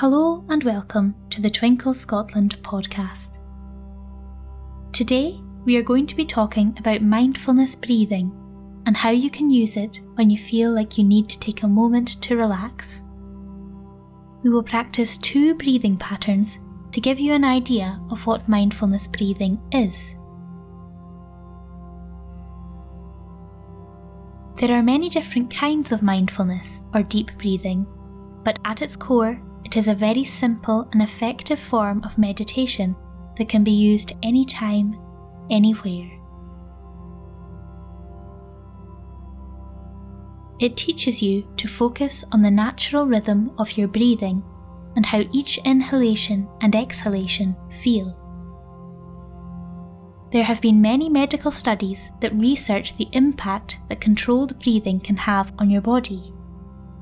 Hello and welcome to the Twinkle Scotland podcast. Today we are going to be talking about mindfulness breathing and how you can use it when you feel like you need to take a moment to relax. We will practice two breathing patterns to give you an idea of what mindfulness breathing is. There are many different kinds of mindfulness or deep breathing, but at its core, it is a very simple and effective form of meditation that can be used anytime, anywhere. It teaches you to focus on the natural rhythm of your breathing and how each inhalation and exhalation feel. There have been many medical studies that research the impact that controlled breathing can have on your body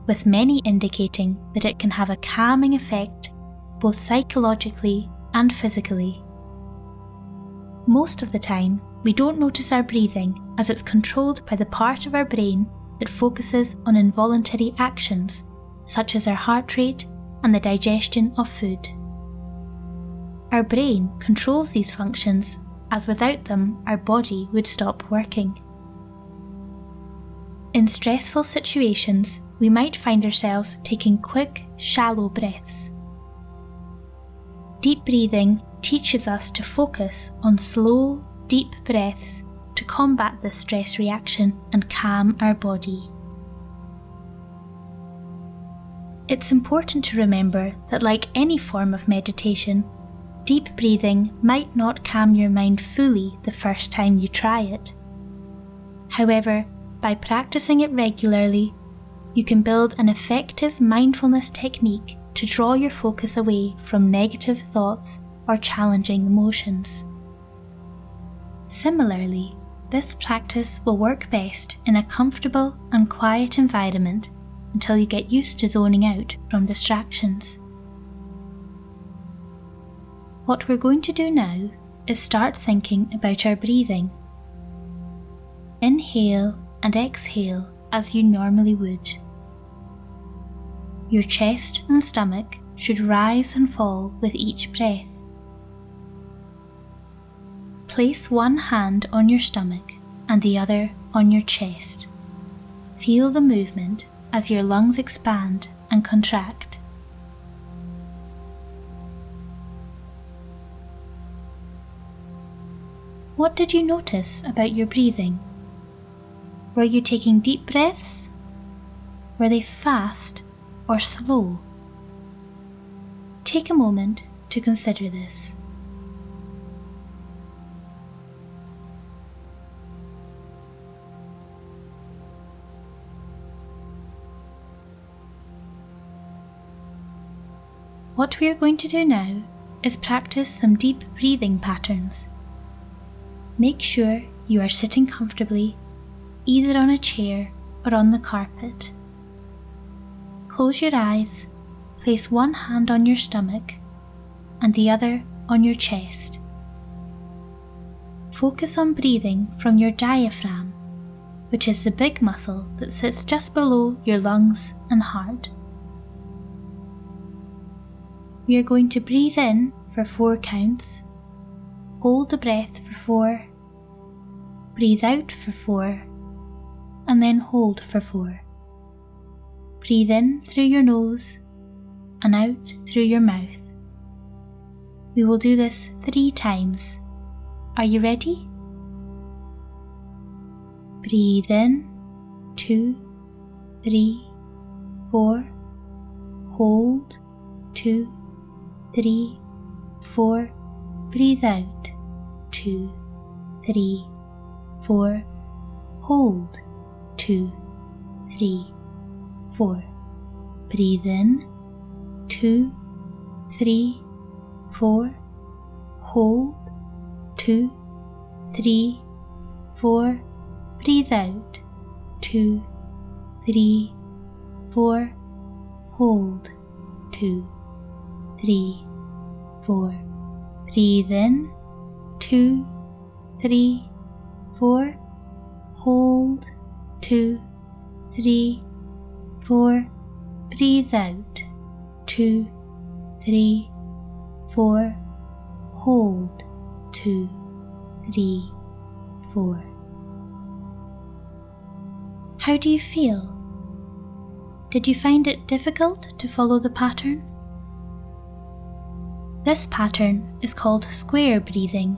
with many indicating that it can have a calming effect both psychologically and physically. Most of the time, we don't notice our breathing as it's controlled by the part of our brain that focuses on involuntary actions, such as our heart rate and the digestion of food. Our brain controls these functions, as without them, our body would stop working. In stressful situations, we might find ourselves taking quick, shallow breaths. Deep breathing teaches us to focus on slow, deep breaths to combat the stress reaction and calm our body. It's important to remember that, like any form of meditation, deep breathing might not calm your mind fully the first time you try it. However, by practicing it regularly you can build an effective mindfulness technique to draw your focus away from negative thoughts or challenging emotions. Similarly, this practice will work best in a comfortable and quiet environment until you get used to zoning out from distractions. What we're going to do now is start thinking about our breathing. Inhale and exhale as you normally would. Your chest and stomach should rise and fall with each breath. Place one hand on your stomach and the other on your chest. Feel the movement as your lungs expand and contract. What did you notice about your breathing? Were you taking deep breaths? Were they fast or slow. Take a moment to consider this. What we are going to do now is practice some deep breathing patterns. Make sure you are sitting comfortably, either on a chair or on the carpet. Close your eyes, place one hand on your stomach and the other on your chest. Focus on breathing from your diaphragm, which is the big muscle that sits just below your lungs and heart. We are going to breathe in for four counts, hold the breath for four, breathe out for four, and then hold for four. Breathe in through your nose and out through your mouth. We will do this three times. Are you ready? Breathe in, two, three, four. Hold, two, three, four. Breathe out, two, three, four. Hold, two, three, four. Breathe in, two, three, four. Hold, two, three, four. Breathe out, two, three, four. Hold, two, three, four. Breathe in, two, three, four. Hold, two, three, four. Breathe out. Two, three, four, hold, two, three, four. How do you feel? Did you find it difficult to follow the pattern? This pattern is called square breathing.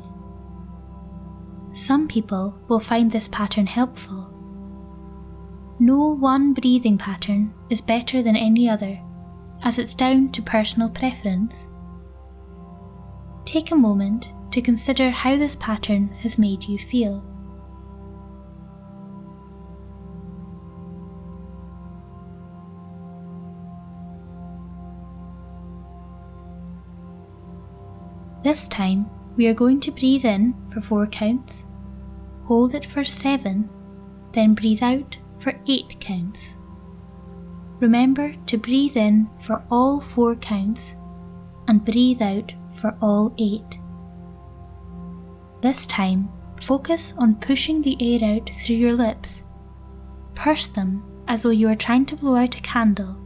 Some people will find this pattern helpful. No one breathing pattern is better than any other, as it's down to personal preference. Take a moment to consider how this pattern has made you feel. This time, we are going to breathe in for 4 counts, hold it for 7, then breathe out for 8 counts. Remember to breathe in for all 4 counts and breathe out for all 8. This time, focus on pushing the air out through your lips. Purse them as though you are trying to blow out a candle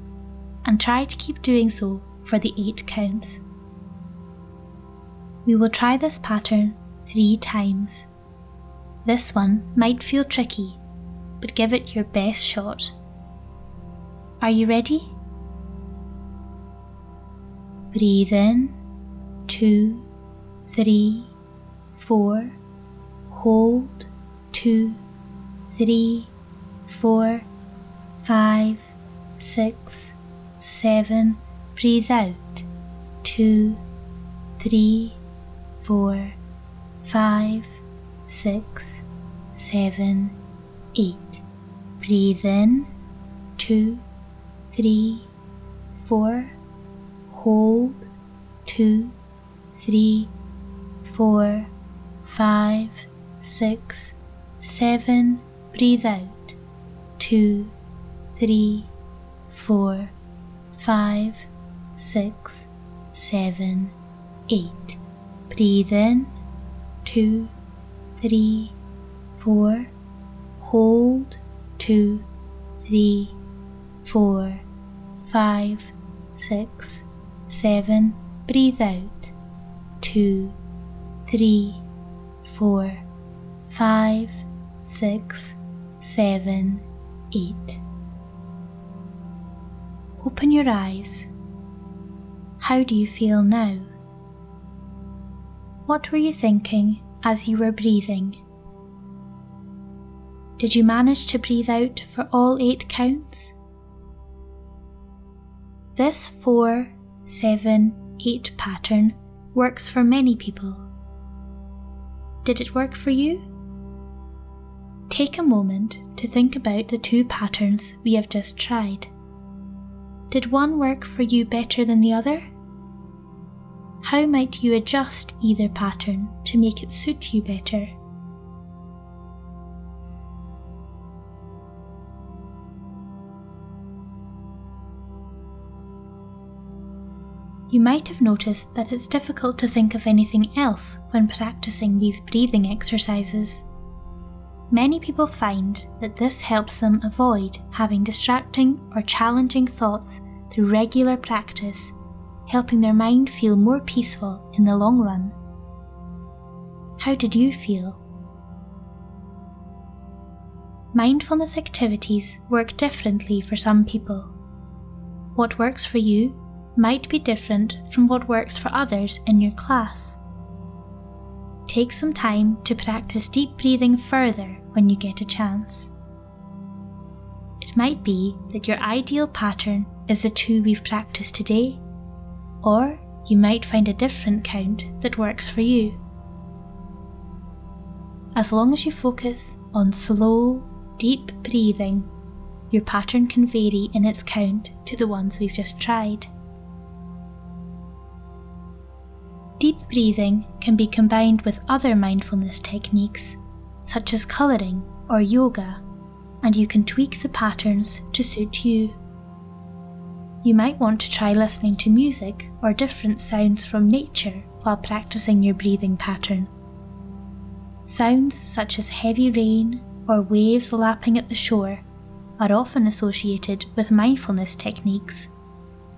and try to keep doing so for the 8 counts. We will try this pattern three times. This one might feel tricky, but give it your best shot. Are you ready? Breathe in, two, three, four, hold, two, three, four, five, six, seven, breathe out, two, three, four, five, six, seven, eight. Breathe in, two, three, four, hold, two, three, four, five, six, seven, breathe out, two, three, four, five, six, seven, eight. Breathe in, two, three, four, hold, two, three, four, five, six, seven, breathe out, two, three, four, five, six, seven, eight. Open your eyes. How do you feel now? What were you thinking as you were breathing? Did you manage to breathe out for all eight counts? This 4 7 8 pattern works for many people. Did it work for you? Take a moment to think about the two patterns we have just tried. Did one work for you better than the other? How might you adjust either pattern to make it suit you better? You might have noticed that it's difficult to think of anything else when practicing these breathing exercises. Many people find that this helps them avoid having distracting or challenging thoughts through regular practice helping their mind feel more peaceful in the long run. How did you feel? Mindfulness activities work differently for some people. What works for you might be different from what works for others in your class. Take some time to practice deep breathing further when you get a chance. It might be that your ideal pattern is the two we've practiced today or you might find a different count that works for you. As long as you focus on slow, deep breathing, your pattern can vary in its count to the ones we've just tried. Deep breathing can be combined with other mindfulness techniques, such as colouring or yoga, and you can tweak the patterns to suit you. You might want to try listening to music or different sounds from nature while practicing your breathing pattern. Sounds such as heavy rain or waves lapping at the shore are often associated with mindfulness techniques.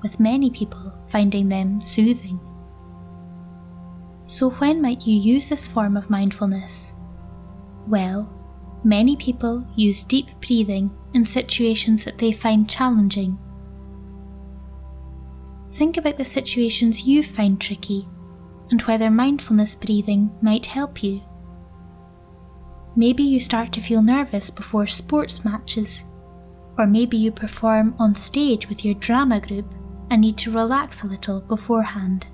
with many people finding them soothing. So, when might you use this form of mindfulness? Well, many people use deep breathing in situations that they find challenging. Think about the situations you find tricky and whether mindfulness breathing might help you. Maybe you start to feel nervous before sports matches, or maybe you perform on stage with your drama group and need to relax a little beforehand.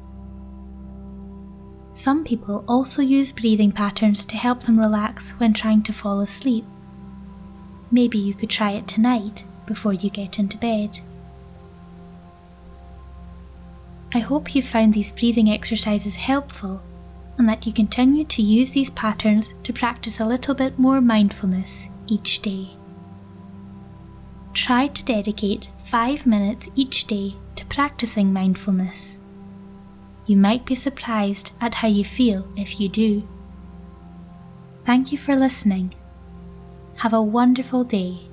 Some people also use breathing patterns to help them relax when trying to fall asleep. Maybe you could try it tonight before you get into bed. I hope you found these breathing exercises helpful and that you continue to use these patterns to practice a little bit more mindfulness each day. Try to dedicate five minutes each day to practicing mindfulness. You might be surprised at how you feel if you do. Thank you for listening. Have a wonderful day.